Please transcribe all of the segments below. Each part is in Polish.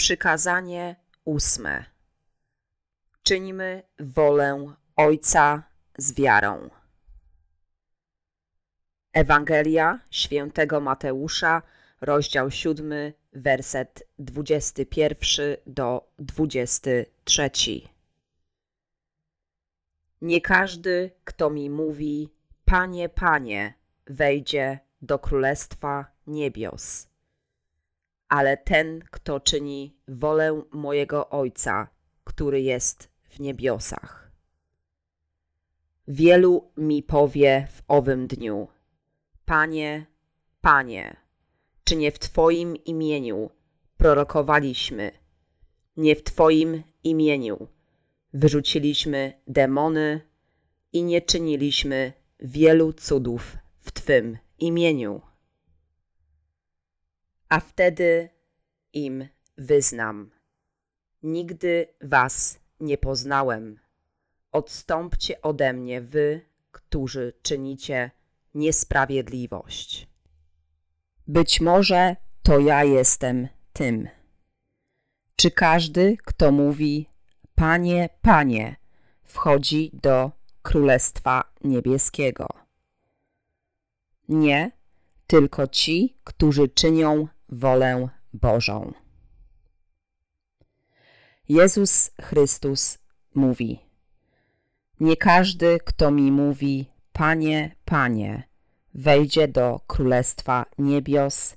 Przykazanie ósme. Czyńmy wolę Ojca z wiarą. Ewangelia świętego Mateusza, rozdział siódmy, werset dwudziesty pierwszy do dwudziesty trzeci. Nie każdy, kto mi mówi, Panie, Panie, wejdzie do Królestwa Niebios ale ten, kto czyni wolę mojego Ojca, który jest w niebiosach. Wielu mi powie w owym dniu: Panie, Panie, czy nie w Twoim imieniu prorokowaliśmy, nie w Twoim imieniu wyrzuciliśmy demony i nie czyniliśmy wielu cudów w Twym imieniu? A wtedy im wyznam. Nigdy was nie poznałem. Odstąpcie ode mnie, wy, którzy czynicie niesprawiedliwość. Być może to ja jestem tym. Czy każdy, kto mówi Panie, Panie, wchodzi do Królestwa Niebieskiego? Nie, tylko ci, którzy czynią wolę Bożą. Jezus Chrystus mówi: Nie każdy, kto mi mówi, Panie, Panie, wejdzie do Królestwa Niebios,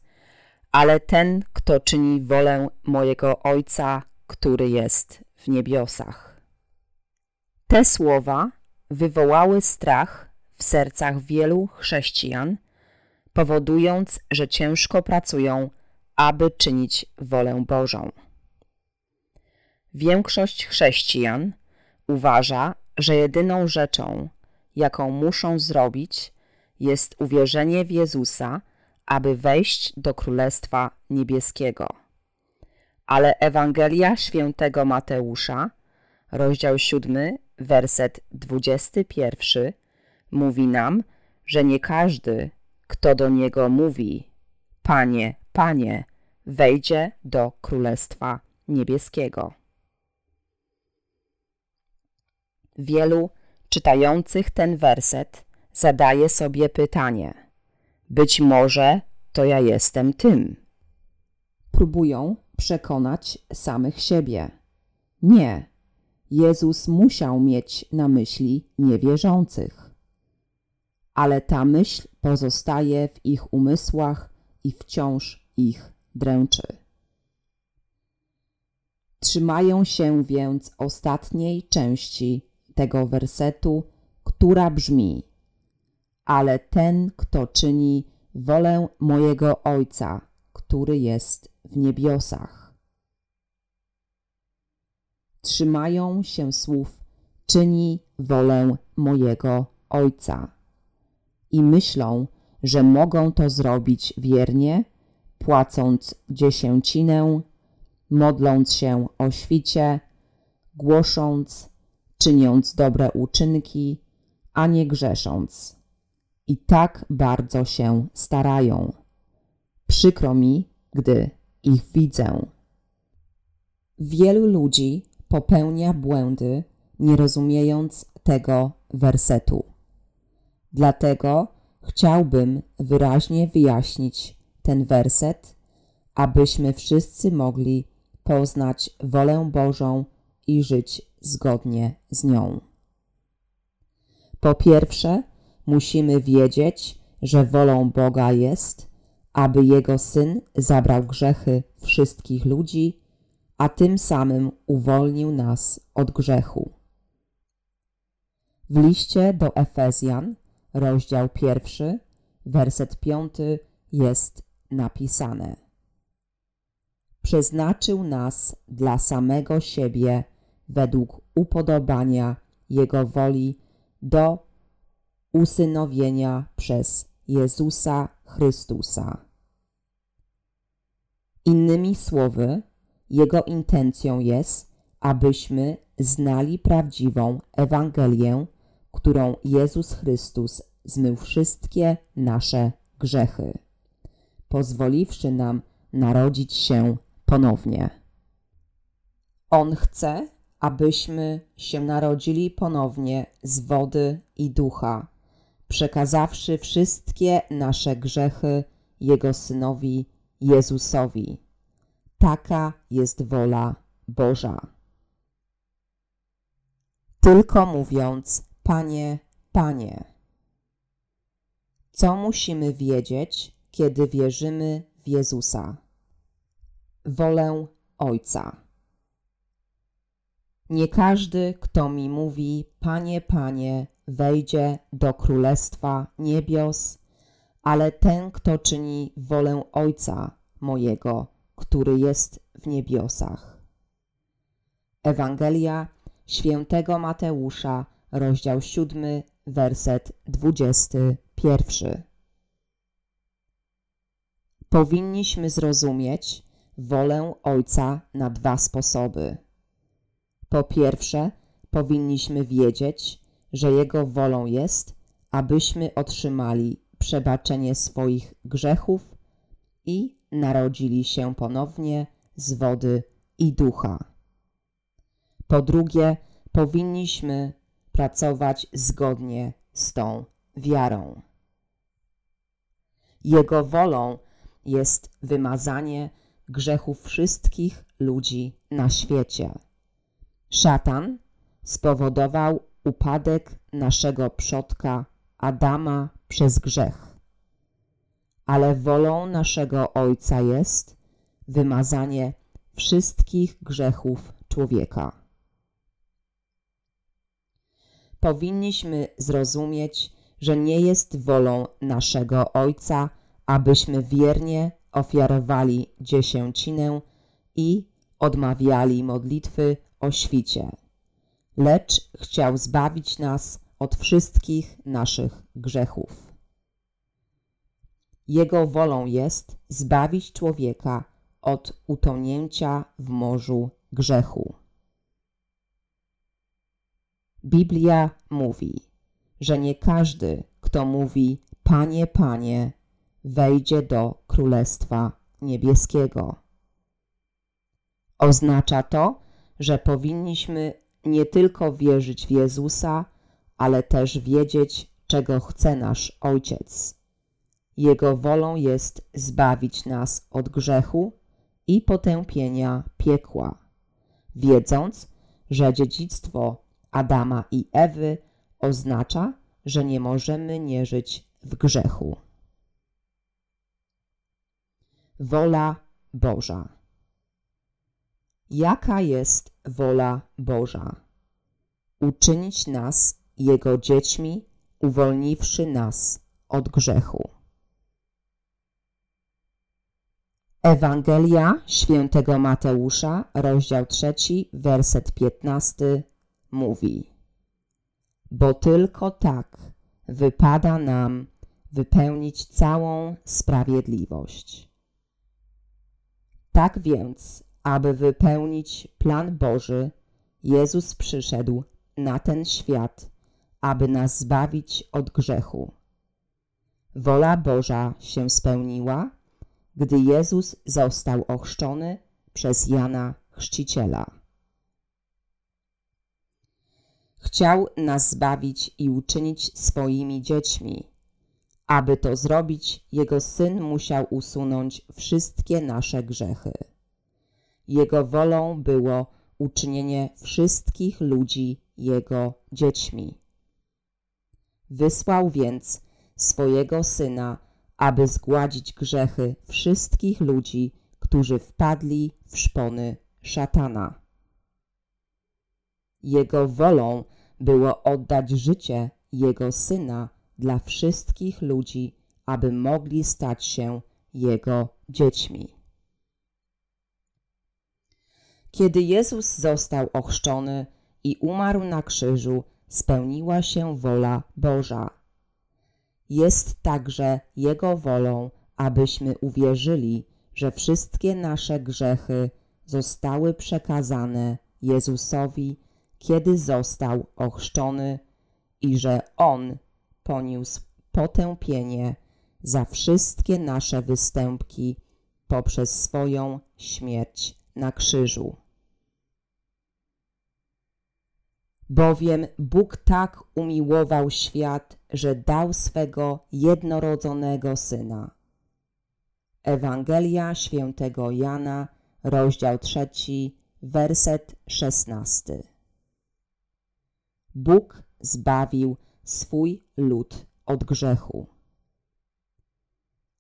ale ten, kto czyni wolę mojego Ojca, który jest w niebiosach. Te słowa wywołały strach w sercach wielu chrześcijan, powodując, że ciężko pracują aby czynić wolę Bożą. Większość chrześcijan uważa, że jedyną rzeczą, jaką muszą zrobić, jest uwierzenie w Jezusa, aby wejść do Królestwa Niebieskiego. Ale Ewangelia świętego Mateusza, rozdział 7, werset 21, mówi nam, że nie każdy, kto do Niego mówi, Panie, Panie, wejdzie do Królestwa Niebieskiego. Wielu czytających ten werset zadaje sobie pytanie: Być może to ja jestem tym. Próbują przekonać samych siebie. Nie, Jezus musiał mieć na myśli niewierzących. Ale ta myśl pozostaje w ich umysłach i wciąż ich dręczy. Trzymają się więc ostatniej części tego wersetu, która brzmi: Ale ten, kto czyni wolę mojego Ojca, który jest w niebiosach. Trzymają się słów: czyni wolę mojego Ojca. I myślą, że mogą to zrobić wiernie płacąc dziesięcinę, modląc się o świcie, głosząc, czyniąc dobre uczynki, a nie grzesząc. I tak bardzo się starają. Przykro mi, gdy ich widzę. Wielu ludzi popełnia błędy, nie rozumiejąc tego wersetu. Dlatego chciałbym wyraźnie wyjaśnić ten werset, abyśmy wszyscy mogli poznać wolę Bożą i żyć zgodnie z nią. Po pierwsze, musimy wiedzieć, że wolą Boga jest, aby Jego Syn zabrał grzechy wszystkich ludzi, a tym samym uwolnił nas od grzechu. W liście do Efezjan, rozdział pierwszy, werset piąty jest napisane. Przeznaczył nas dla samego siebie według upodobania Jego woli do usynowienia przez Jezusa Chrystusa. Innymi słowy, Jego intencją jest, abyśmy znali prawdziwą Ewangelię, którą Jezus Chrystus zmył wszystkie nasze grzechy pozwoliwszy nam narodzić się ponownie. On chce, abyśmy się narodzili ponownie z wody i ducha, przekazawszy wszystkie nasze grzechy Jego Synowi Jezusowi. Taka jest wola Boża. Tylko mówiąc, Panie, Panie. Co musimy wiedzieć, kiedy wierzymy w Jezusa? Wolę Ojca. Nie każdy, kto mi mówi, Panie, Panie, wejdzie do Królestwa Niebios, ale ten, kto czyni wolę Ojca mojego, który jest w niebiosach. Ewangelia świętego Mateusza, rozdział 7, werset 21. Powinniśmy zrozumieć wolę Ojca na dwa sposoby. Po pierwsze, powinniśmy wiedzieć, że Jego wolą jest, abyśmy otrzymali przebaczenie swoich grzechów i narodzili się ponownie z wody i ducha. Po drugie, powinniśmy pracować zgodnie z tą wiarą. Jego wolą jest wymazanie grzechów wszystkich ludzi na świecie. Szatan spowodował upadek naszego przodka Adama przez grzech. Ale wolą naszego Ojca jest wymazanie wszystkich grzechów człowieka. Powinniśmy zrozumieć, że nie jest wolą naszego Ojca, abyśmy wiernie ofiarowali dziesięcinę i odmawiali modlitwy o świcie, lecz chciał zbawić nas od wszystkich naszych grzechów. Jego wolą jest zbawić człowieka od utonięcia w morzu grzechu. Biblia mówi, że nie każdy, kto mówi Panie, Panie, wejdzie do Królestwa Niebieskiego. Oznacza to, że powinniśmy nie tylko wierzyć w Jezusa, ale też wiedzieć, czego chce nasz Ojciec. Jego wolą jest zbawić nas od grzechu i potępienia piekła, wiedząc, że dziedzictwo Adama i Ewy oznacza, że nie możemy nie żyć w grzechu. Wola Boża. Jaka jest wola Boża? Uczynić nas Jego dziećmi, uwolniwszy nas od grzechu. Ewangelia świętego Mateusza, rozdział 3, werset 15 mówi: Bo tylko tak wypada nam wypełnić całą sprawiedliwość. Tak więc, aby wypełnić plan Boży, Jezus przyszedł na ten świat, aby nas zbawić od grzechu. Wola Boża się spełniła, gdy Jezus został ochrzczony przez Jana Chrzciciela. Chciał nas zbawić i uczynić swoimi dziećmi. Aby to zrobić, Jego Syn musiał usunąć wszystkie nasze grzechy. Jego wolą było uczynienie wszystkich ludzi Jego dziećmi. Wysłał więc swojego Syna, aby zgładzić grzechy wszystkich ludzi, którzy wpadli w szpony szatana. Jego wolą było oddać życie Jego Syna dla wszystkich ludzi, aby mogli stać się Jego dziećmi. Kiedy Jezus został ochrzczony i umarł na krzyżu, spełniła się wola Boża. Jest także Jego wolą, abyśmy uwierzyli, że wszystkie nasze grzechy zostały przekazane Jezusowi kiedy został ochrzczony i że On poniósł potępienie za wszystkie nasze występki poprzez swoją śmierć na krzyżu. Bowiem Bóg tak umiłował świat, że dał swego jednorodzonego Syna. Ewangelia świętego Jana, rozdział trzeci, werset szesnasty. Bóg zbawił swój lud od grzechu.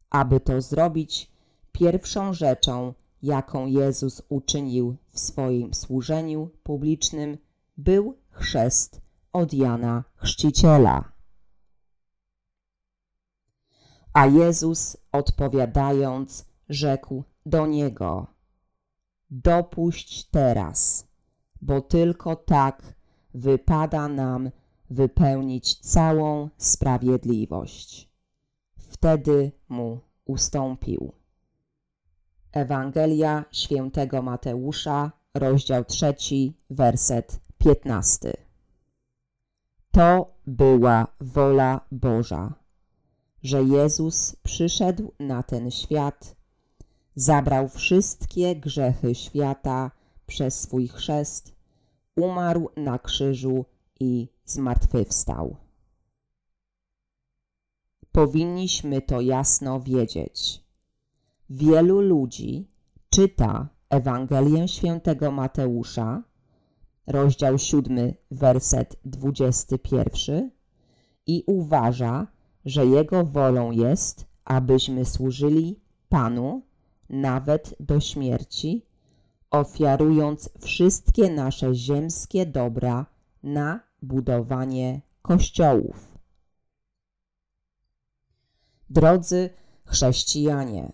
Aby to zrobić, pierwszą rzeczą, jaką Jezus uczynił w swoim służeniu publicznym, był chrzest od Jana Chrzciciela. A Jezus odpowiadając, rzekł do niego: Dopuść teraz, bo tylko tak wypada nam wypełnić całą sprawiedliwość. Wtedy mu ustąpił. Ewangelia świętego Mateusza, rozdział trzeci, werset piętnasty. To była wola Boża, że Jezus przyszedł na ten świat, zabrał wszystkie grzechy świata przez swój chrzest, umarł na krzyżu i zmartwychwstał. Powinniśmy to jasno wiedzieć. Wielu ludzi czyta Ewangelię świętego Mateusza, rozdział 7, werset 21 i uważa, że Jego wolą jest, abyśmy służyli Panu nawet do śmierci, ofiarując wszystkie nasze ziemskie dobra na budowanie kościołów. Drodzy chrześcijanie,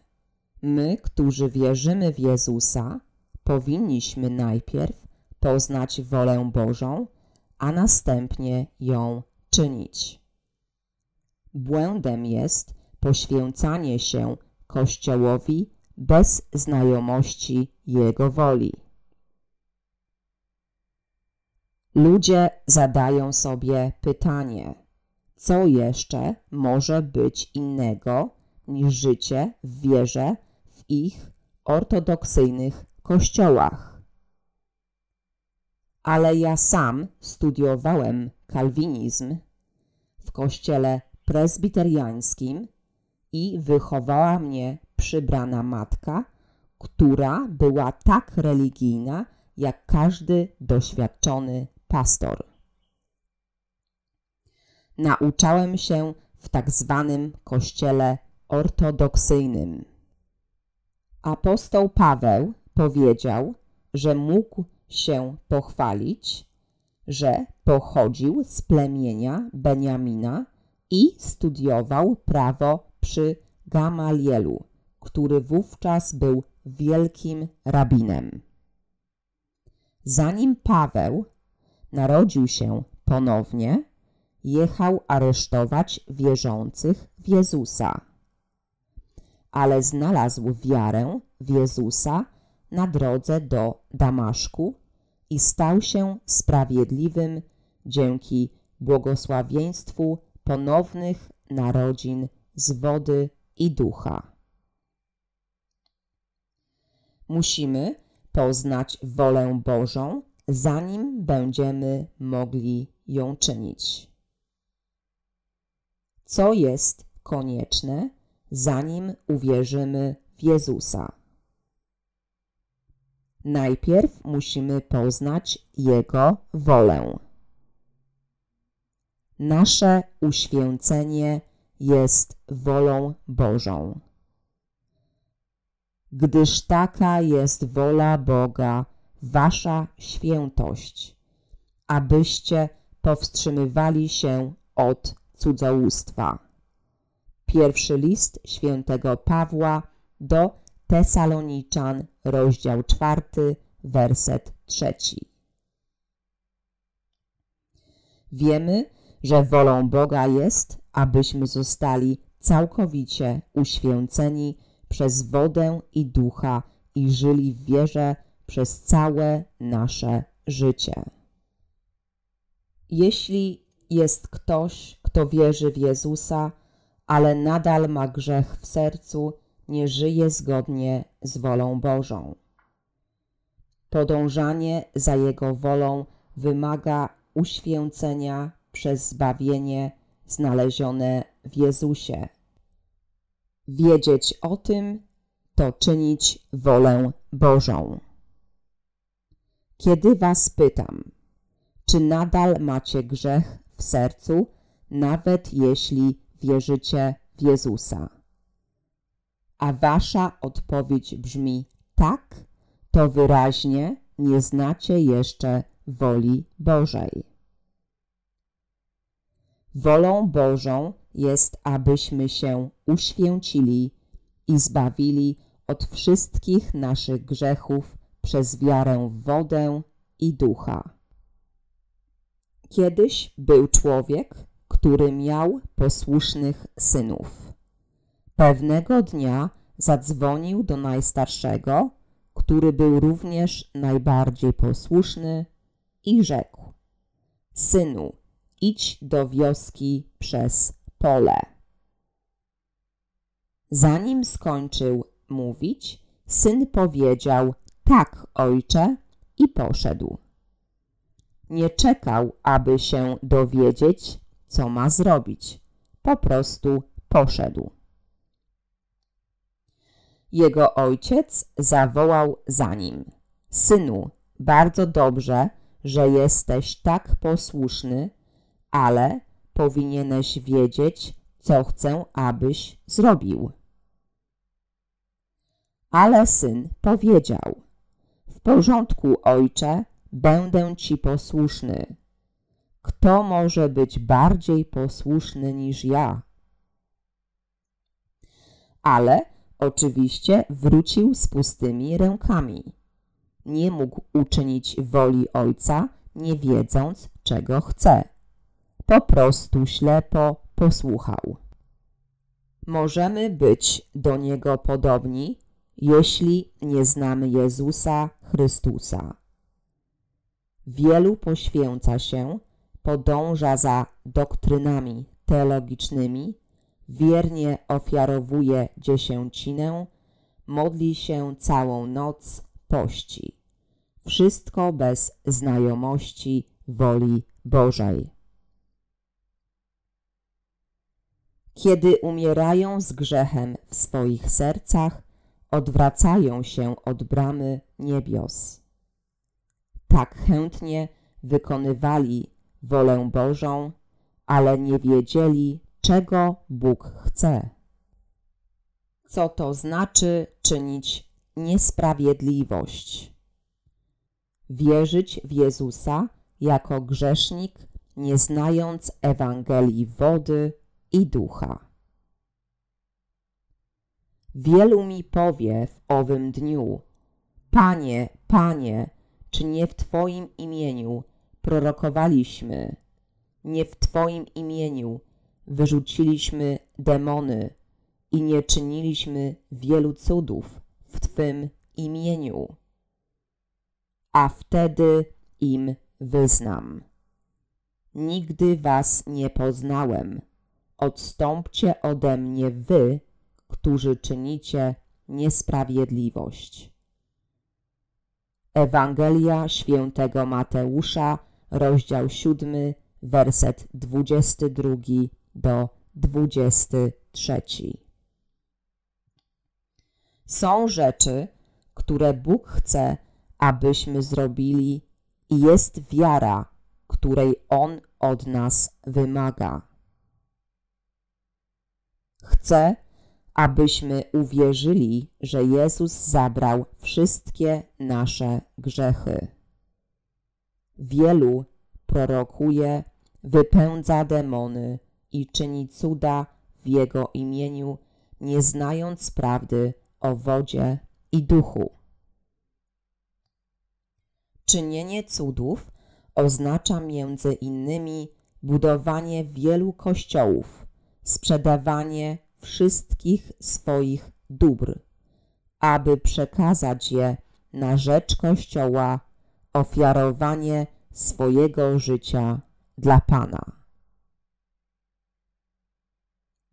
my, którzy wierzymy w Jezusa, powinniśmy najpierw poznać wolę Bożą, a następnie ją czynić. Błędem jest poświęcanie się Kościołowi bez znajomości Jego woli. Ludzie zadają sobie pytanie, co jeszcze może być innego niż życie w wierze w ich ortodoksyjnych kościołach. Ale ja sam studiowałem kalwinizm w kościele prezbiteriańskim i wychowała mnie przybrana matka, która była tak religijna jak każdy doświadczony pastor. Nauczałem się w tak zwanym kościele ortodoksyjnym. Apostoł Paweł powiedział, że mógł się pochwalić, że pochodził z plemienia Beniamina i studiował prawo przy Gamalielu, który wówczas był wielkim rabinem. Zanim Paweł narodził się ponownie, jechał aresztować wierzących w Jezusa. Ale znalazł wiarę w Jezusa na drodze do Damaszku i stał się sprawiedliwym dzięki błogosławieństwu ponownych narodzin z wody i ducha. Musimy poznać wolę Bożą, zanim będziemy mogli ją czynić. Co jest konieczne, zanim uwierzymy w Jezusa? Najpierw musimy poznać Jego wolę. Nasze uświęcenie jest wolą Bożą. Gdyż taka jest wola Boga, wasza świętość, abyście powstrzymywali się od cudzołóstwa. Pierwszy list świętego Pawła do Tesaloniczan, rozdział czwarty, werset trzeci. Wiemy, że wolą Boga jest, abyśmy zostali całkowicie uświęceni przez wodę i ducha i żyli w wierze przez całe nasze życie. Jeśli jest ktoś, kto wierzy w Jezusa, ale nadal ma grzech w sercu, nie żyje zgodnie z wolą Bożą. Podążanie za Jego wolą wymaga uświęcenia przez zbawienie znalezione w Jezusie. Wiedzieć o tym to czynić wolę Bożą. Kiedy Was pytam, czy nadal macie grzech w sercu, nawet jeśli wierzycie w Jezusa? A Wasza odpowiedź brzmi tak, to wyraźnie nie znacie jeszcze woli Bożej. Wolą Bożą jest, abyśmy się uświęcili i zbawili od wszystkich naszych grzechów przez wiarę w wodę i ducha. Kiedyś był człowiek, który miał posłusznych synów. Pewnego dnia zadzwonił do najstarszego, który był również najbardziej posłuszny i rzekł: Synu, idź do wioski przez pole. Zanim skończył mówić, syn powiedział: Tak, ojcze, i poszedł. Nie czekał, aby się dowiedzieć, co ma zrobić. Po prostu poszedł. Jego ojciec zawołał za nim: Synu, bardzo dobrze, że jesteś tak posłuszny, ale powinieneś wiedzieć, co chcę, abyś zrobił. Ale syn powiedział: W porządku, ojcze, będę ci posłuszny. Kto może być bardziej posłuszny niż ja? Ale oczywiście wrócił z pustymi rękami. Nie mógł uczynić woli ojca, nie wiedząc, czego chce. Po prostu ślepo posłuchał. Możemy być do niego podobni, jeśli nie znamy Jezusa Chrystusa. Wielu poświęca się, podąża za doktrynami teologicznymi, wiernie ofiarowuje dziesięcinę, modli się całą noc, pości. Wszystko bez znajomości woli Bożej. Kiedy umierają z grzechem w swoich sercach, odwracają się od bramy niebios. Tak chętnie wykonywali wolę Bożą, ale nie wiedzieli, czego Bóg chce. Co to znaczy czynić niesprawiedliwość? Wierzyć w Jezusa jako grzesznik, nie znając Ewangelii wody i ducha. Wielu mi powie w owym dniu, Panie, Panie, czy nie w Twoim imieniu prorokowaliśmy, nie w Twoim imieniu wyrzuciliśmy demony i nie czyniliśmy wielu cudów w Twym imieniu. A wtedy im wyznam. Nigdy was nie poznałem. Odstąpcie ode mnie wy, którzy czynicie niesprawiedliwość. Ewangelia świętego Mateusza, rozdział 7, werset 22 do 23. Są rzeczy, które Bóg chce, abyśmy zrobili, i jest wiara, której On od nas wymaga. Chce, abyśmy uwierzyli, że Jezus zabrał wszystkie nasze grzechy. Wielu prorokuje, wypędza demony i czyni cuda w Jego imieniu, nie znając prawdy o wodzie i duchu. Czynienie cudów oznacza między innymi budowanie wielu kościołów, sprzedawanie wszystkich swoich dóbr, aby przekazać je na rzecz Kościoła, ofiarowanie swojego życia dla Pana.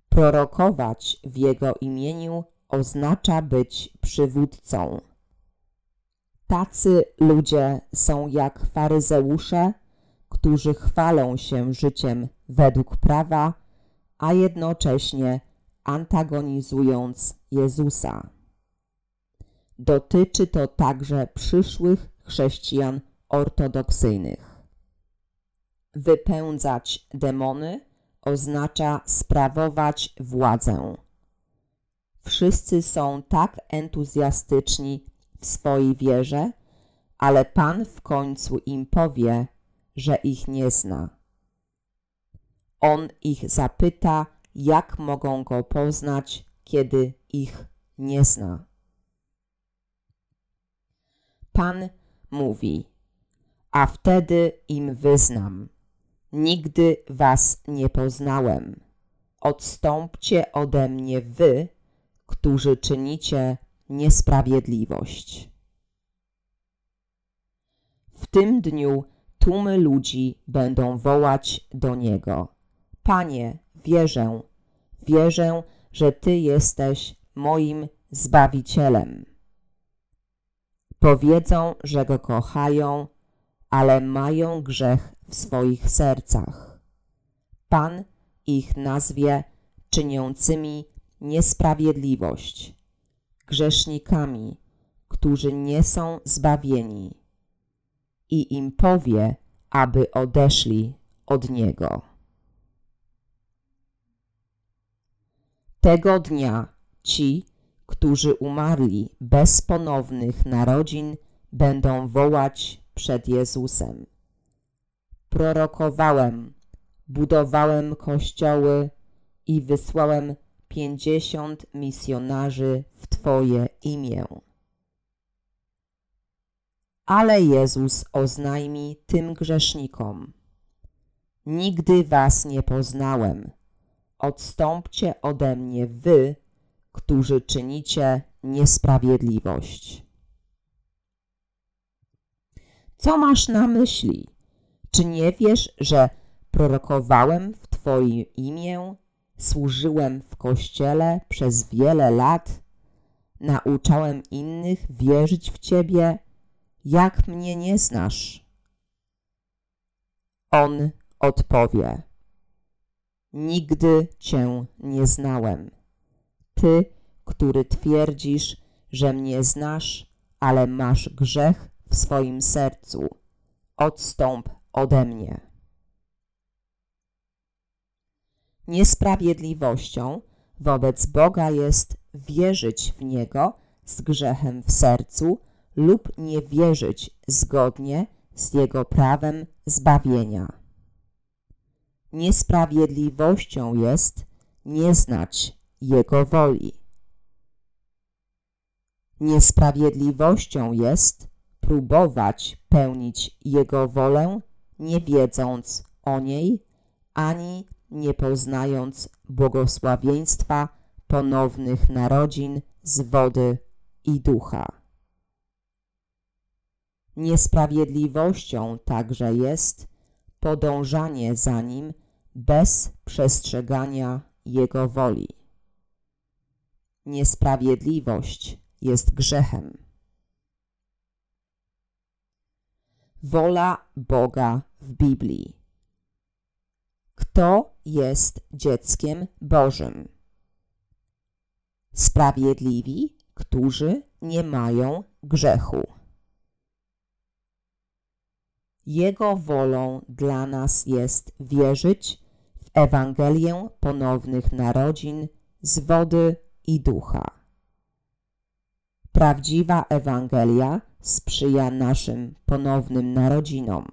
Prorokować w Jego imieniu oznacza być przywódcą. Tacy ludzie są jak faryzeusze, którzy chwalą się życiem według prawa, a jednocześnie antagonizując Jezusa. Dotyczy to także przyszłych chrześcijan ortodoksyjnych. Wypędzać demony oznacza sprawować władzę. Wszyscy są tak entuzjastyczni w swojej wierze, ale Pan w końcu im powie, że ich nie zna. On ich zapyta, jak mogą go poznać, kiedy ich nie zna. Pan mówi, a wtedy im wyznam: Nigdy was nie poznałem. Odstąpcie ode mnie wy, którzy czynicie niesprawiedliwość. W tym dniu tłumy ludzi będą wołać do Niego. Panie, wierzę, wierzę, że Ty jesteś moim Zbawicielem. Powiedzą, że Go kochają, ale mają grzech w swoich sercach. Pan ich nazwie czyniącymi niesprawiedliwość, grzesznikami, którzy nie są zbawieni i im powie, aby odeszli od Niego. Tego dnia ci, którzy umarli bez ponownych narodzin, będą wołać przed Jezusem. Prorokowałem, budowałem kościoły i wysłałem pięćdziesiąt misjonarzy w Twoje imię. Ale Jezus oznajmi tym grzesznikom: Nigdy was nie poznałem. Odstąpcie ode mnie wy, którzy czynicie niesprawiedliwość. Co masz na myśli? Czy nie wiesz, że prorokowałem w Twoje imię, służyłem w kościele przez wiele lat, nauczałem innych wierzyć w Ciebie jak mnie nie znasz? On odpowie, nigdy Cię nie znałem. Ty, który twierdzisz, że mnie znasz, ale masz grzech w swoim sercu, odstąp ode mnie. Niesprawiedliwością wobec Boga jest wierzyć w Niego z grzechem w sercu lub nie wierzyć zgodnie z Jego prawem zbawienia. Niesprawiedliwością jest nie znać Jego woli. Niesprawiedliwością jest próbować pełnić Jego wolę, nie wiedząc o niej, ani nie poznając błogosławieństwa ponownych narodzin z wody i ducha. Niesprawiedliwością także jest podążanie za Nim bez przestrzegania Jego woli. Niesprawiedliwość jest grzechem. Wola Boga w Biblii. Kto jest dzieckiem Bożym? Sprawiedliwi, którzy nie mają grzechu. Jego wolą dla nas jest wierzyć w Ewangelię ponownych narodzin z wody i ducha. Prawdziwa Ewangelia sprzyja naszym ponownym narodzinom.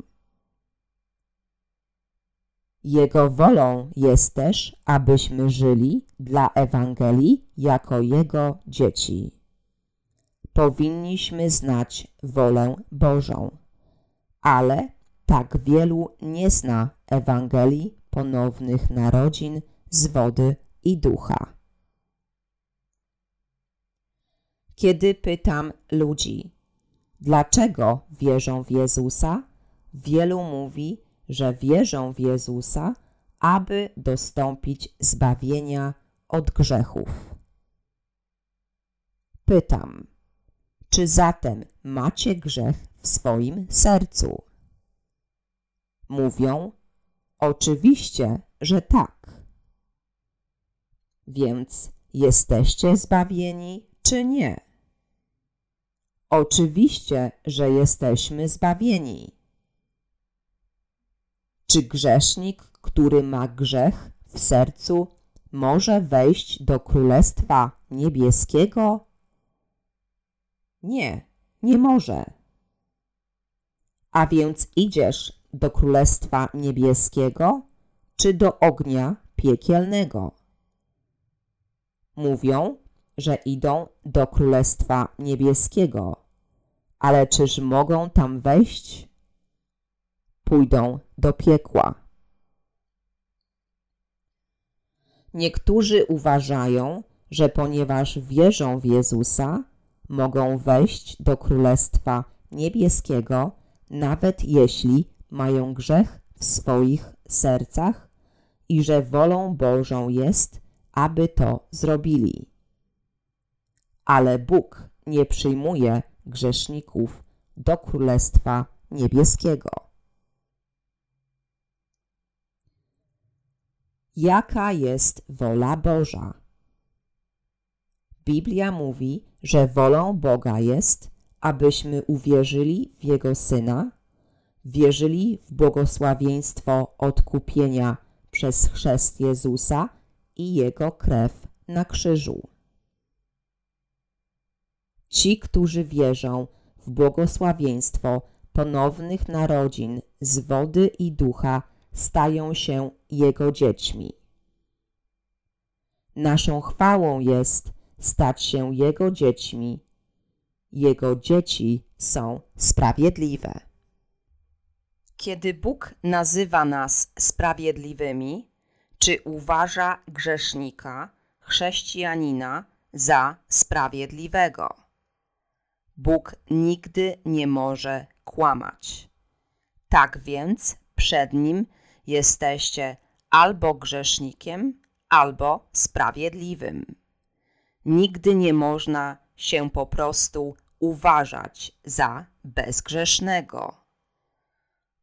Jego wolą jest też, abyśmy żyli dla Ewangelii jako Jego dzieci. Powinniśmy znać wolę Bożą ale tak wielu nie zna Ewangelii ponownych narodzin z wody i ducha. Kiedy pytam ludzi, dlaczego wierzą w Jezusa, wielu mówi, że wierzą w Jezusa, aby dostąpić zbawienia od grzechów. Pytam, czy zatem macie grzech w swoim sercu. Mówią: Oczywiście, że tak. Więc jesteście zbawieni czy nie? Oczywiście, że jesteśmy zbawieni. Czy grzesznik, który ma grzech w sercu, może wejść do Królestwa Niebieskiego? Nie, nie może. A więc idziesz do Królestwa Niebieskiego czy do ognia piekielnego? Mówią, że idą do Królestwa Niebieskiego, ale czyż mogą tam wejść? Pójdą do piekła. Niektórzy uważają, że ponieważ wierzą w Jezusa, mogą wejść do Królestwa Niebieskiego, nawet jeśli mają grzech w swoich sercach i że wolą Bożą jest, aby to zrobili. Ale Bóg nie przyjmuje grzeszników do Królestwa Niebieskiego. Jaka jest wola Boża? Biblia mówi, że wolą Boga jest, abyśmy uwierzyli w Jego Syna, wierzyli w błogosławieństwo odkupienia przez chrzest Jezusa i Jego krew na krzyżu. Ci, którzy wierzą w błogosławieństwo ponownych narodzin z wody i ducha, stają się Jego dziećmi. Naszą chwałą jest stać się Jego dziećmi. Jego dzieci są sprawiedliwe. Kiedy Bóg nazywa nas sprawiedliwymi, czy uważa grzesznika, chrześcijanina za sprawiedliwego? Bóg nigdy nie może kłamać. Tak więc przed Nim jesteście albo grzesznikiem, albo sprawiedliwym. Nigdy nie można się po prostu uważać za bezgrzesznego.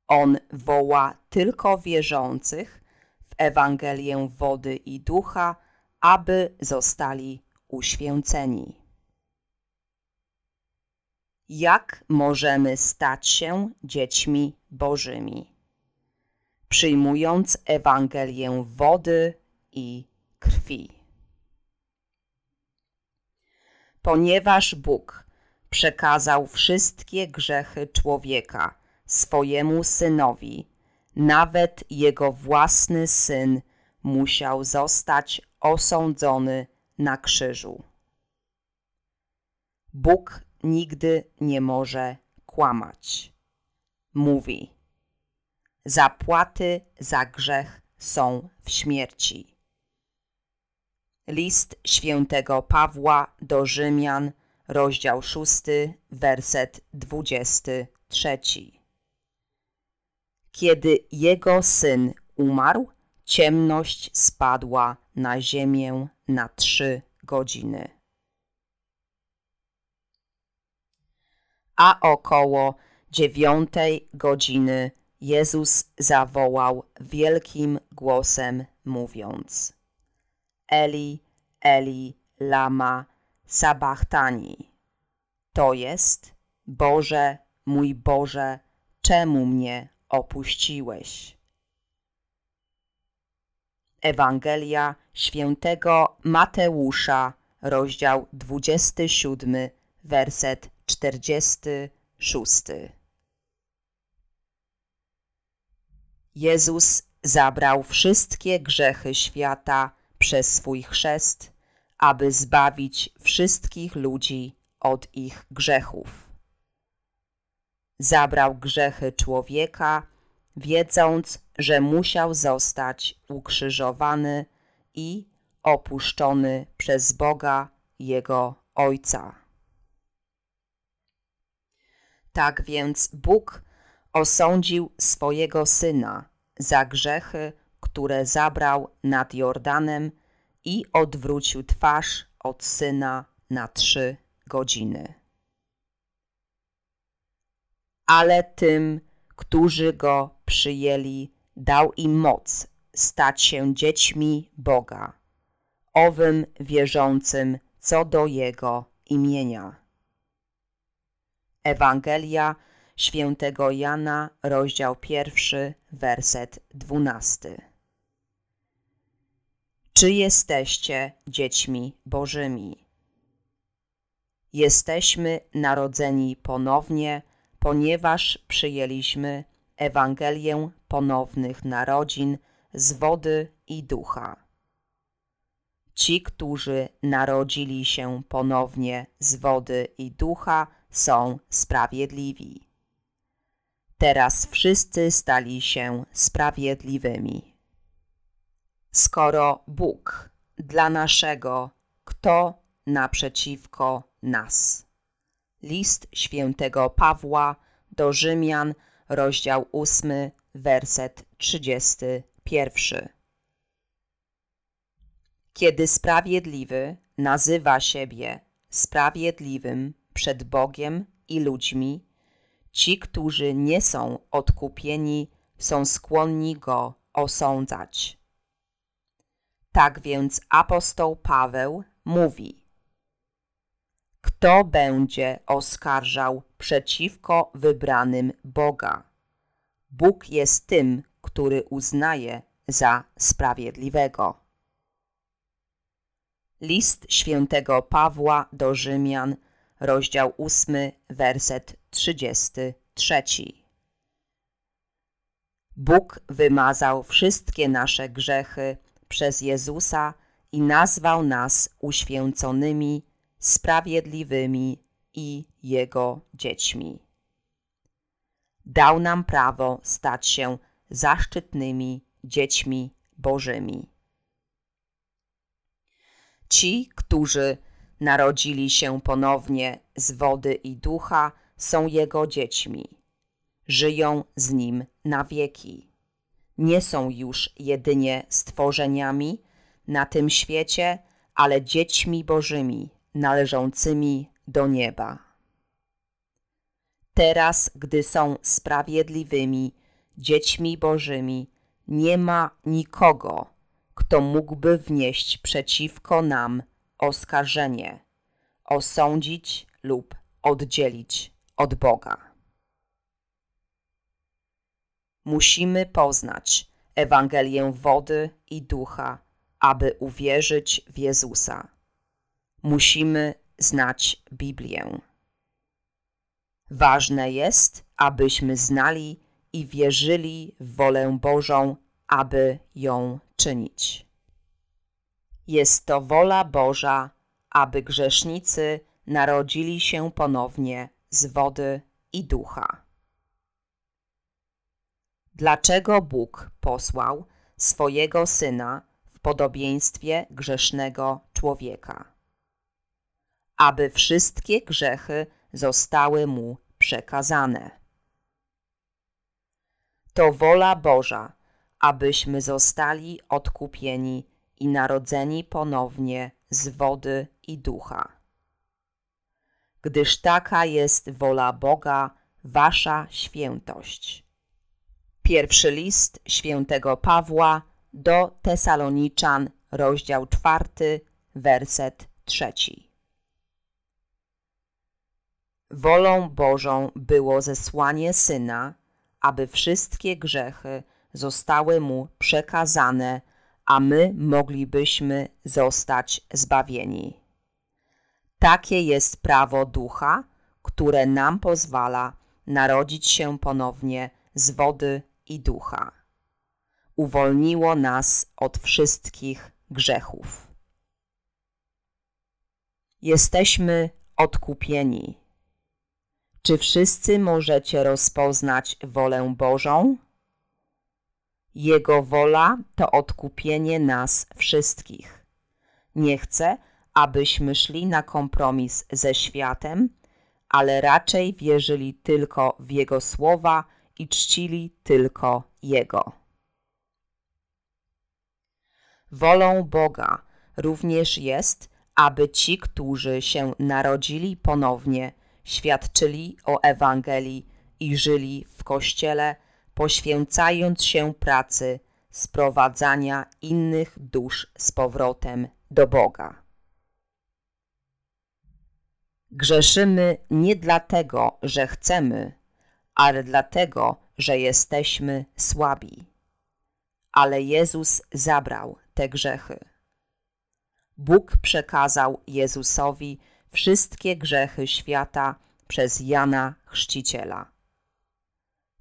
On woła tylko wierzących w Ewangelię wody i ducha, aby zostali uświęceni. Jak możemy stać się dziećmi Bożymi? Przyjmując Ewangelię wody i krwi. Ponieważ Bóg przekazał wszystkie grzechy człowieka swojemu synowi, nawet jego własny syn musiał zostać osądzony na krzyżu. Bóg nigdy nie może kłamać. Mówi: Zapłaty za grzech są w śmierci. List świętego Pawła do Rzymian, rozdział 6, werset 23. Kiedy jego syn umarł, ciemność spadła na ziemię na trzy godziny. a około dziewiątej godziny Jezus zawołał wielkim głosem, mówiąc: Eli, Eli, lama sabachthani. To jest: Boże, mój Boże, czemu mnie opuściłeś? Ewangelia świętego Mateusza, rozdział 27, werset 46. Jezus zabrał wszystkie grzechy świata przez swój chrzest, aby zbawić wszystkich ludzi od ich grzechów. Zabrał grzechy człowieka, wiedząc, że musiał zostać ukrzyżowany i opuszczony przez Boga, jego Ojca. Tak więc Bóg osądził swojego Syna za grzechy, które zabrał nad Jordanem i odwrócił twarz od Syna na trzy godziny. Ale tym, którzy Go przyjęli, dał im moc stać się dziećmi Boga, owym wierzącym co do Jego imienia. Ewangelia świętego Jana, rozdział pierwszy, werset dwunasty. Czy jesteście dziećmi Bożymi? Jesteśmy narodzeni ponownie, ponieważ przyjęliśmy Ewangelię ponownych narodzin z wody i ducha. Ci, którzy narodzili się ponownie z wody i ducha, są sprawiedliwi. Teraz wszyscy stali się sprawiedliwymi. Skoro Bóg dla naszego, kto naprzeciwko nas? List świętego Pawła do Rzymian, rozdział 8, werset 31. Kiedy sprawiedliwy nazywa siebie sprawiedliwym przed Bogiem i ludźmi, ci, którzy nie są odkupieni, są skłonni go osądzać. Tak więc apostoł Paweł mówi: Kto będzie oskarżał przeciwko wybranym Boga? Bóg jest tym, który uznaje za sprawiedliwego. List świętego Pawła do Rzymian, rozdział 8, werset 33. Bóg wymazał wszystkie nasze grzechy przez Jezusa i nazwał nas uświęconymi, sprawiedliwymi i Jego dziećmi. Dał nam prawo stać się zaszczytnymi dziećmi Bożymi. Ci, którzy narodzili się ponownie z wody i ducha, są Jego dziećmi. Żyją z Nim na wieki nie są już jedynie stworzeniami na tym świecie, ale dziećmi Bożymi należącymi do nieba. Teraz, gdy są sprawiedliwymi dziećmi Bożymi, nie ma nikogo, kto mógłby wnieść przeciwko nam oskarżenie, osądzić lub oddzielić od Boga. Musimy poznać Ewangelię wody i ducha, aby uwierzyć w Jezusa. Musimy znać Biblię. Ważne jest, abyśmy znali i wierzyli w wolę Bożą, aby ją czynić. Jest to wola Boża, aby grzesznicy narodzili się ponownie z wody i ducha dlaczego Bóg posłał swojego Syna w podobieństwie grzesznego człowieka, aby wszystkie grzechy zostały Mu przekazane. To wola Boża, abyśmy zostali odkupieni i narodzeni ponownie z wody i ducha. Gdyż taka jest wola Boga, wasza świętość Pierwszy list świętego Pawła do Tesaloniczan, rozdział czwarty, werset trzeci. Wolą Bożą było zesłanie Syna, aby wszystkie grzechy zostały Mu przekazane, a my moglibyśmy zostać zbawieni. Takie jest prawo ducha, które nam pozwala narodzić się ponownie z wody i ducha. Uwolniło nas od wszystkich grzechów. Jesteśmy odkupieni. Czy wszyscy możecie rozpoznać wolę Bożą? Jego wola to odkupienie nas wszystkich. Nie chce, abyśmy szli na kompromis ze światem, ale raczej wierzyli tylko w Jego słowa i czcili tylko Jego. Wolą Boga również jest, aby ci, którzy się narodzili ponownie, świadczyli o Ewangelii i żyli w Kościele, poświęcając się pracy sprowadzania innych dusz z powrotem do Boga. Grzeszymy nie dlatego, że chcemy, ale dlatego, że jesteśmy słabi. Ale Jezus zabrał te grzechy. Bóg przekazał Jezusowi wszystkie grzechy świata przez Jana Chrzciciela.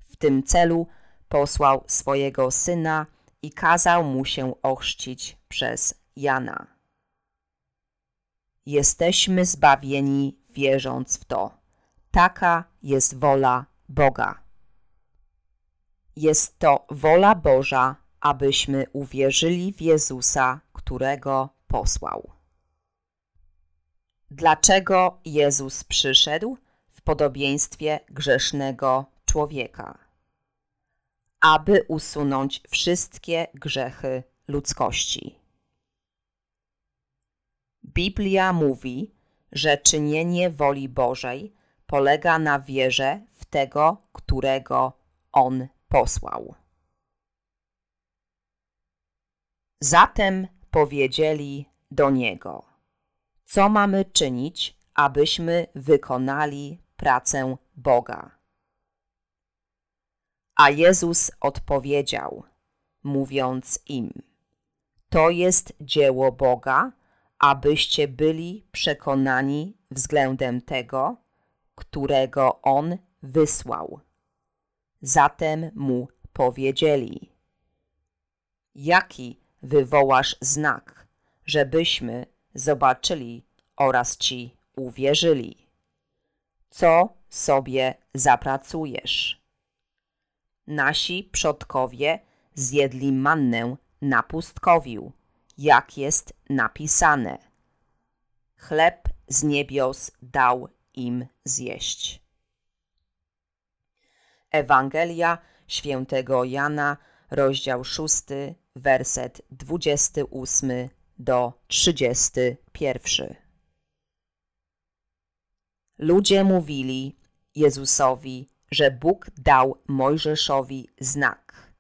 W tym celu posłał swojego syna i kazał mu się ochrzcić przez Jana. Jesteśmy zbawieni wierząc w to. Taka jest wola Boga. Jest to wola Boża, abyśmy uwierzyli w Jezusa, którego posłał. Dlaczego Jezus przyszedł w podobieństwie grzesznego człowieka? Aby usunąć wszystkie grzechy ludzkości. Biblia mówi, że czynienie woli Bożej polega na wierze tego, którego On posłał. Zatem powiedzieli do Niego, co mamy czynić, abyśmy wykonali pracę Boga. A Jezus odpowiedział, mówiąc im, to jest dzieło Boga, abyście byli przekonani względem tego, którego On wysłał. Zatem mu powiedzieli: Jaki wywołasz znak, żebyśmy zobaczyli oraz ci uwierzyli? Co sobie zapracujesz? Nasi przodkowie zjedli mannę na pustkowiu jak jest napisane. Chleb z niebios dał im zjeść. Ewangelia świętego Jana, rozdział 6, werset 28 do 31. Ludzie mówili Jezusowi, że Bóg dał Mojżeszowi znak,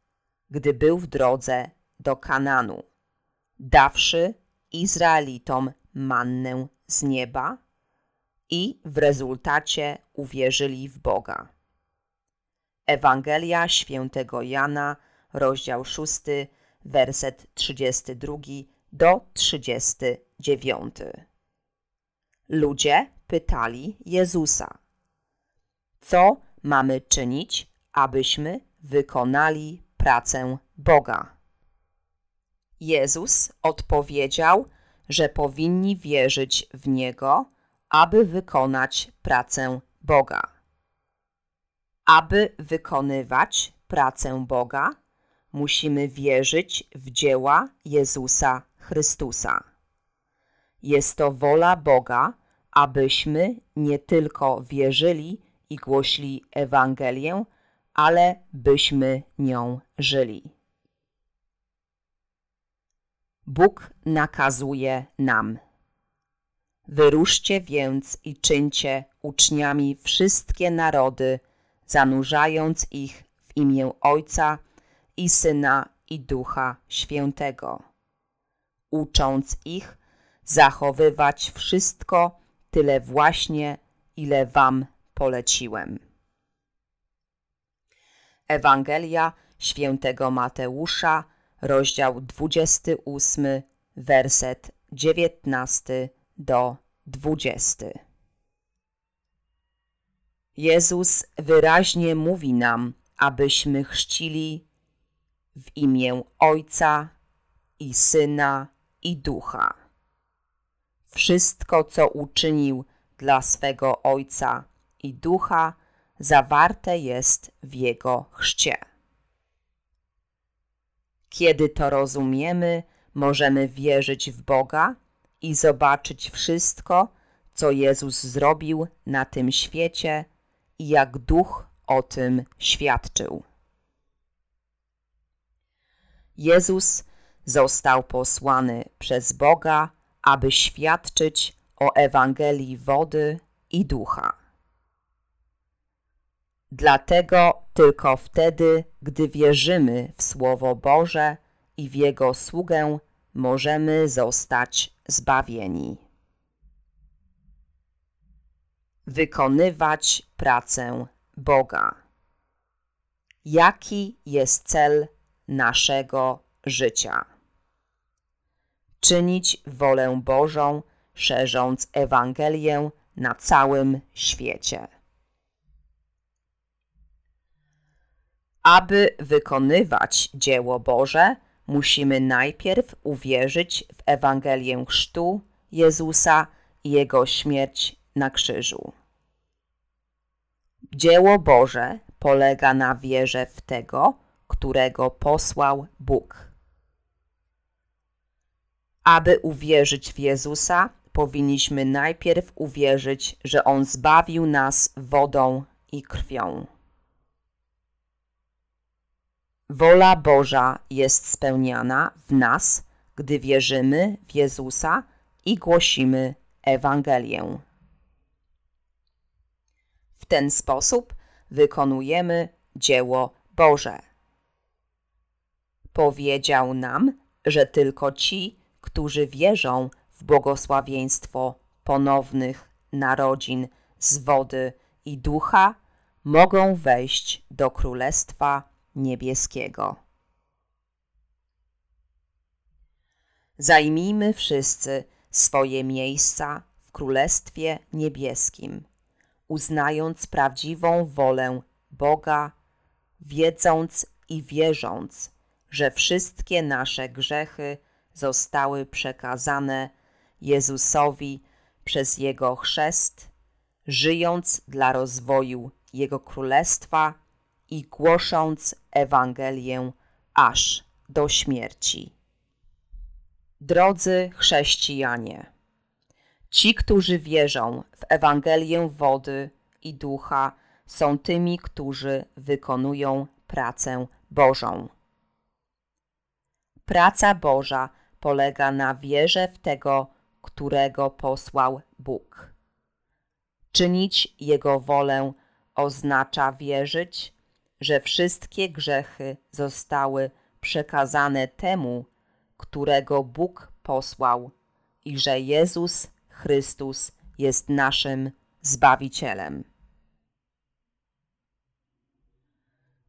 gdy był w drodze do Kananu dawszy Izraelitom mannę z nieba i w rezultacie uwierzyli w Boga. Ewangelia świętego Jana, rozdział 6, werset 32 do 39. Ludzie pytali Jezusa: Co mamy czynić, abyśmy wykonali pracę Boga? Jezus odpowiedział, że powinni wierzyć w Niego, aby wykonać pracę Boga. Aby wykonywać pracę Boga, musimy wierzyć w dzieła Jezusa Chrystusa. Jest to wola Boga, abyśmy nie tylko wierzyli i głosili Ewangelię, ale byśmy nią żyli. Bóg nakazuje nam. Wyruszcie więc i czyńcie uczniami wszystkie narody, zanurzając ich w imię Ojca i Syna i Ducha Świętego, ucząc ich zachowywać wszystko tyle właśnie, ile wam poleciłem. Ewangelia świętego Mateusza, rozdział 28, werset 19 do 20. Jezus wyraźnie mówi nam, abyśmy chrzcili w imię Ojca i Syna i Ducha. Wszystko, co uczynił dla swego Ojca i Ducha, zawarte jest w Jego chrzcie. Kiedy to rozumiemy, możemy wierzyć w Boga i zobaczyć wszystko, co Jezus zrobił na tym świecie i jak Duch o tym świadczył. Jezus został posłany przez Boga, aby świadczyć o Ewangelii wody i ducha. Dlatego tylko wtedy, gdy wierzymy w Słowo Boże i w Jego sługę, możemy zostać zbawieni. Wykonywać pracę Boga. Jaki jest cel naszego życia? Czynić wolę Bożą, szerząc Ewangelię na całym świecie. Aby wykonywać dzieło Boże, musimy najpierw uwierzyć w Ewangelię Chrztu Jezusa i Jego śmierć na krzyżu. Dzieło Boże polega na wierze w tego, którego posłał Bóg. Aby uwierzyć w Jezusa, powinniśmy najpierw uwierzyć, że On zbawił nas wodą i krwią. Wola Boża jest spełniana w nas, gdy wierzymy w Jezusa i głosimy Ewangelię. Ten sposób wykonujemy dzieło Boże. Powiedział nam, że tylko ci, którzy wierzą w błogosławieństwo ponownych narodzin z wody i ducha, mogą wejść do Królestwa Niebieskiego. Zajmijmy wszyscy swoje miejsca w Królestwie Niebieskim, uznając prawdziwą wolę Boga, wiedząc i wierząc, że wszystkie nasze grzechy zostały przekazane Jezusowi przez Jego chrzest, żyjąc dla rozwoju Jego Królestwa i głosząc Ewangelię aż do śmierci. Drodzy chrześcijanie, ci, którzy wierzą w Ewangelię wody i ducha, są tymi, którzy wykonują pracę Bożą. Praca Boża polega na wierze w tego, którego posłał Bóg. Czynić Jego wolę oznacza wierzyć, że wszystkie grzechy zostały przekazane temu, którego Bóg posłał i że Jezus Chrystus jest naszym Zbawicielem.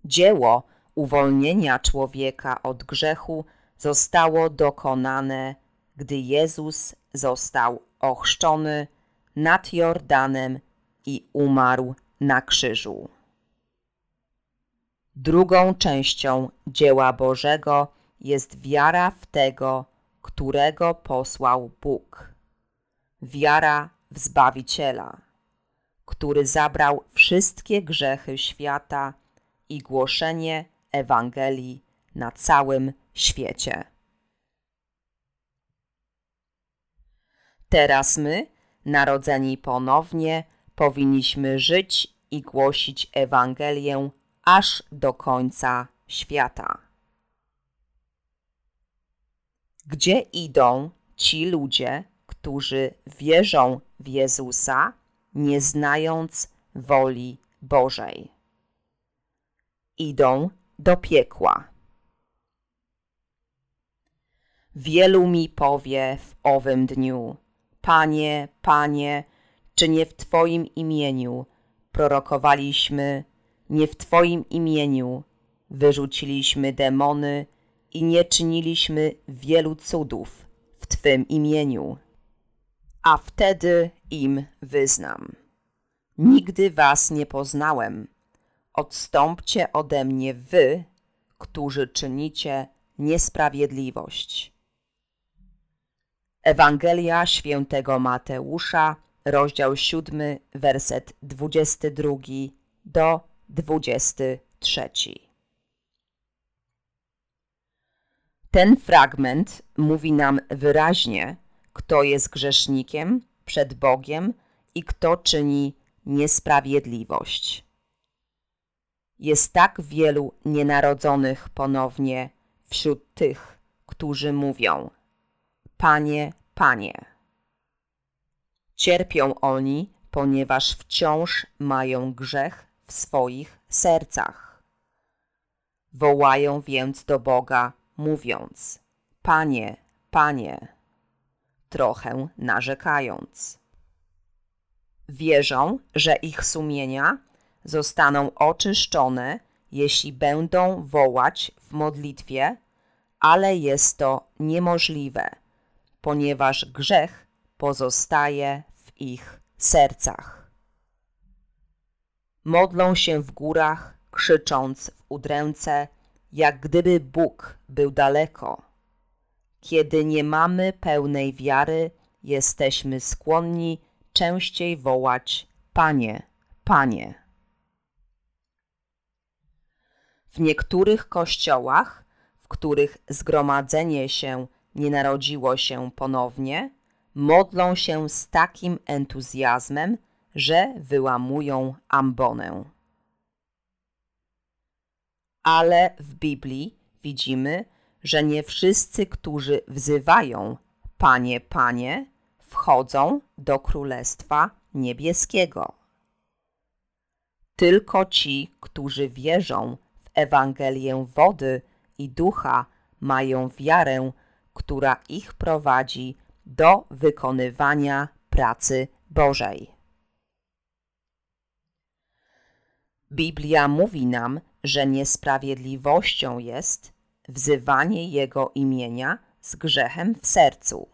Dzieło uwolnienia człowieka od grzechu zostało dokonane, gdy Jezus został ochrzczony nad Jordanem i umarł na krzyżu. Drugą częścią dzieła Bożego jest wiara w tego, którego posłał Bóg. Wiara w Zbawiciela, który zabrał wszystkie grzechy świata i głoszenie Ewangelii na całym świecie. Teraz my, narodzeni ponownie, powinniśmy żyć i głosić Ewangelię aż do końca świata. Gdzie idą ci ludzie, którzy wierzą w Jezusa, nie znając woli Bożej? Idą do piekła. Wielu mi powie w owym dniu: Panie, Panie, czy nie w Twoim imieniu prorokowaliśmy nie w Twoim imieniu wyrzuciliśmy demony i nie czyniliśmy wielu cudów w Twym imieniu. A wtedy im wyznam. Nigdy Was nie poznałem. Odstąpcie ode mnie wy, którzy czynicie niesprawiedliwość. Ewangelia świętego Mateusza, rozdział 7, werset 22 do 23. Ten fragment mówi nam wyraźnie, kto jest grzesznikiem przed Bogiem i kto czyni niesprawiedliwość. Jest tak wielu nienarodzonych ponownie wśród tych, którzy mówią: Panie, Panie. Cierpią oni, ponieważ wciąż mają grzech w swoich sercach. Wołają więc do Boga, mówiąc: Panie, Panie, trochę narzekając. Wierzą, że ich sumienia zostaną oczyszczone, jeśli będą wołać w modlitwie, ale jest to niemożliwe, ponieważ grzech pozostaje w ich sercach. Modlą się w górach, krzycząc w udręce, jak gdyby Bóg był daleko. Kiedy nie mamy pełnej wiary, jesteśmy skłonni częściej wołać Panie, Panie. W niektórych kościołach, w których zgromadzenie się nie narodziło się ponownie, modlą się z takim entuzjazmem, że wyłamują ambonę. Ale w Biblii widzimy, że nie wszyscy, którzy wzywają Panie, Panie, wchodzą do Królestwa Niebieskiego. Tylko ci, którzy wierzą w Ewangelię wody i ducha, mają wiarę, która ich prowadzi do wykonywania pracy Bożej. Biblia mówi nam, że niesprawiedliwością jest wzywanie Jego imienia z grzechem w sercu.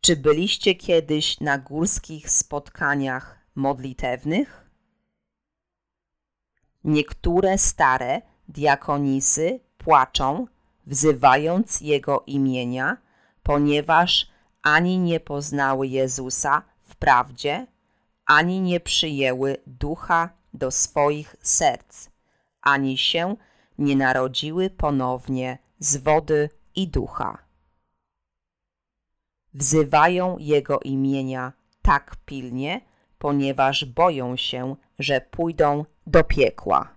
Czy byliście kiedyś na górskich spotkaniach modlitewnych? Niektóre stare diakonisy płaczą, wzywając Jego imienia, ponieważ ani nie poznały Jezusa w prawdzie, ani nie przyjęły ducha do swoich serc, ani się nie narodziły ponownie z wody i ducha wzywają Jego imienia tak pilnie, ponieważ boją się, że pójdą do piekła.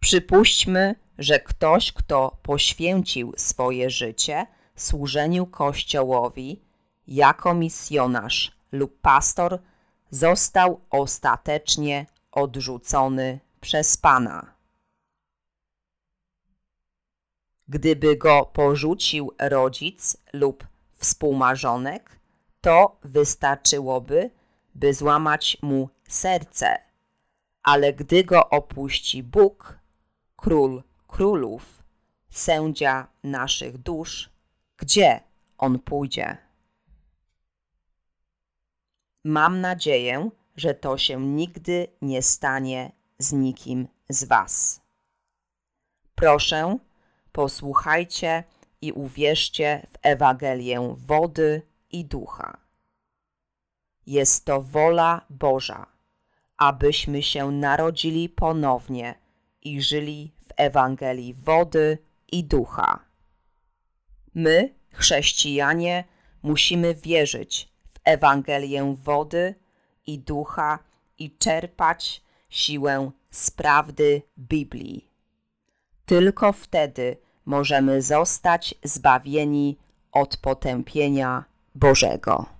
Przypuśćmy, że ktoś, kto poświęcił swoje życie służeniu Kościołowi jako misjonarz lub pastor, został ostatecznie odrzucony przez Pana. Gdyby go porzucił rodzic lub współmarzonek, to wystarczyłoby, by złamać mu serce. Ale gdy go opuści Bóg, król królów, sędzia naszych dusz, gdzie on pójdzie? Mam nadzieję, że to się nigdy nie stanie z nikim z Was. Proszę, posłuchajcie i uwierzcie w Ewangelię wody i ducha. Jest to wola Boża, abyśmy się narodzili ponownie i żyli w Ewangelii wody i ducha. My, chrześcijanie, musimy wierzyć w Ewangelię wody i ducha i czerpać siłę z prawdy Biblii. Tylko wtedy możemy zostać zbawieni od potępienia Bożego.